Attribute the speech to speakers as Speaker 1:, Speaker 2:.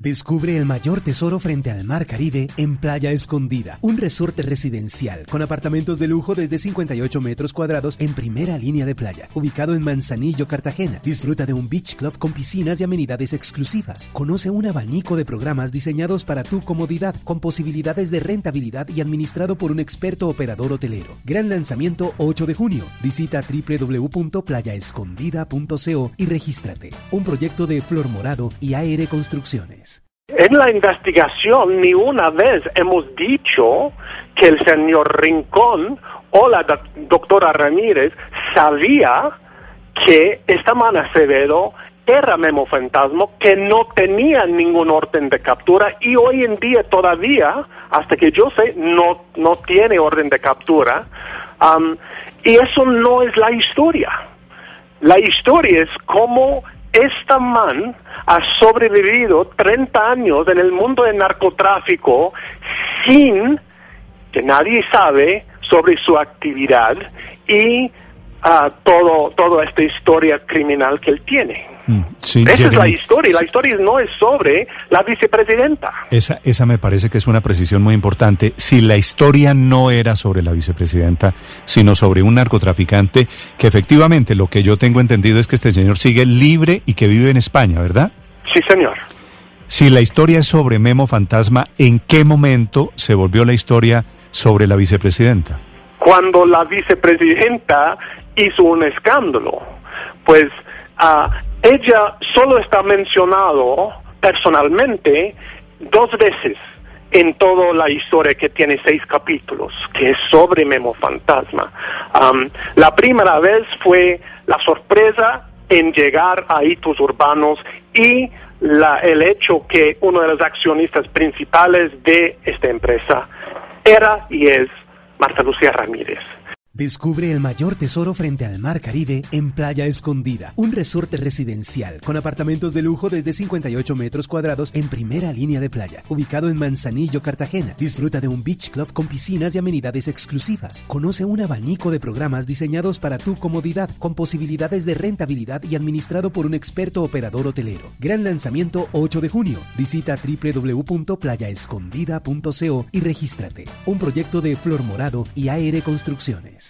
Speaker 1: Descubre el mayor tesoro frente al mar Caribe en Playa Escondida, un resorte residencial con apartamentos de lujo desde 58 metros cuadrados en primera línea de playa, ubicado en Manzanillo, Cartagena. Disfruta de un beach club con piscinas y amenidades exclusivas. Conoce un abanico de programas diseñados para tu comodidad, con posibilidades de rentabilidad y administrado por un experto operador hotelero. Gran lanzamiento 8 de junio. Visita www.playaescondida.co y regístrate. Un proyecto de Flor Morado y AR Construcciones.
Speaker 2: En la investigación ni una vez hemos dicho que el señor Rincón o la doctora Ramírez sabía que esta man Acevedo era Memo Fantasma, que no tenía ningún orden de captura y hoy en día todavía, hasta que yo sé, no, no tiene orden de captura. y eso no es la historia. La historia es cómo esta man ha sobrevivido 30 años en el mundo del narcotráfico sin que nadie sabe sobre su actividad y uh, todo, toda esta historia criminal que él tiene. Mm, esa es la historia, la historia no es sobre la vicepresidenta.
Speaker 3: Esa, esa me parece que es una precisión muy importante. Si la historia no era sobre la vicepresidenta, sino sobre un narcotraficante, que efectivamente lo que yo tengo entendido es que este señor sigue libre y que vive en España, ¿verdad?
Speaker 2: Sí, señor.
Speaker 3: Si la historia es sobre Memo Fantasma, ¿en qué momento se volvió la historia sobre la vicepresidenta?
Speaker 2: Cuando la vicepresidenta hizo un escándalo, pues uh, ella solo está mencionado personalmente dos veces en toda la historia que tiene seis capítulos, que es sobre Memo Fantasma. la primera vez fue la sorpresa en llegar a hitos urbanos y la, el hecho que uno de los accionistas principales de esta empresa era y es Marta Lucía Ramírez.
Speaker 1: Descubre el mayor tesoro frente al mar Caribe en Playa Escondida, un resorte residencial con apartamentos de lujo desde 58 metros cuadrados en primera línea de playa, ubicado en Manzanillo, Cartagena. Disfruta de un beach club con piscinas y amenidades exclusivas. Conoce un abanico de programas diseñados para tu comodidad, con posibilidades de rentabilidad y administrado por un experto operador hotelero. Gran lanzamiento 8 de junio. Visita www.playaescondida.co y regístrate. Un proyecto de Flor Morado y AR Construcciones.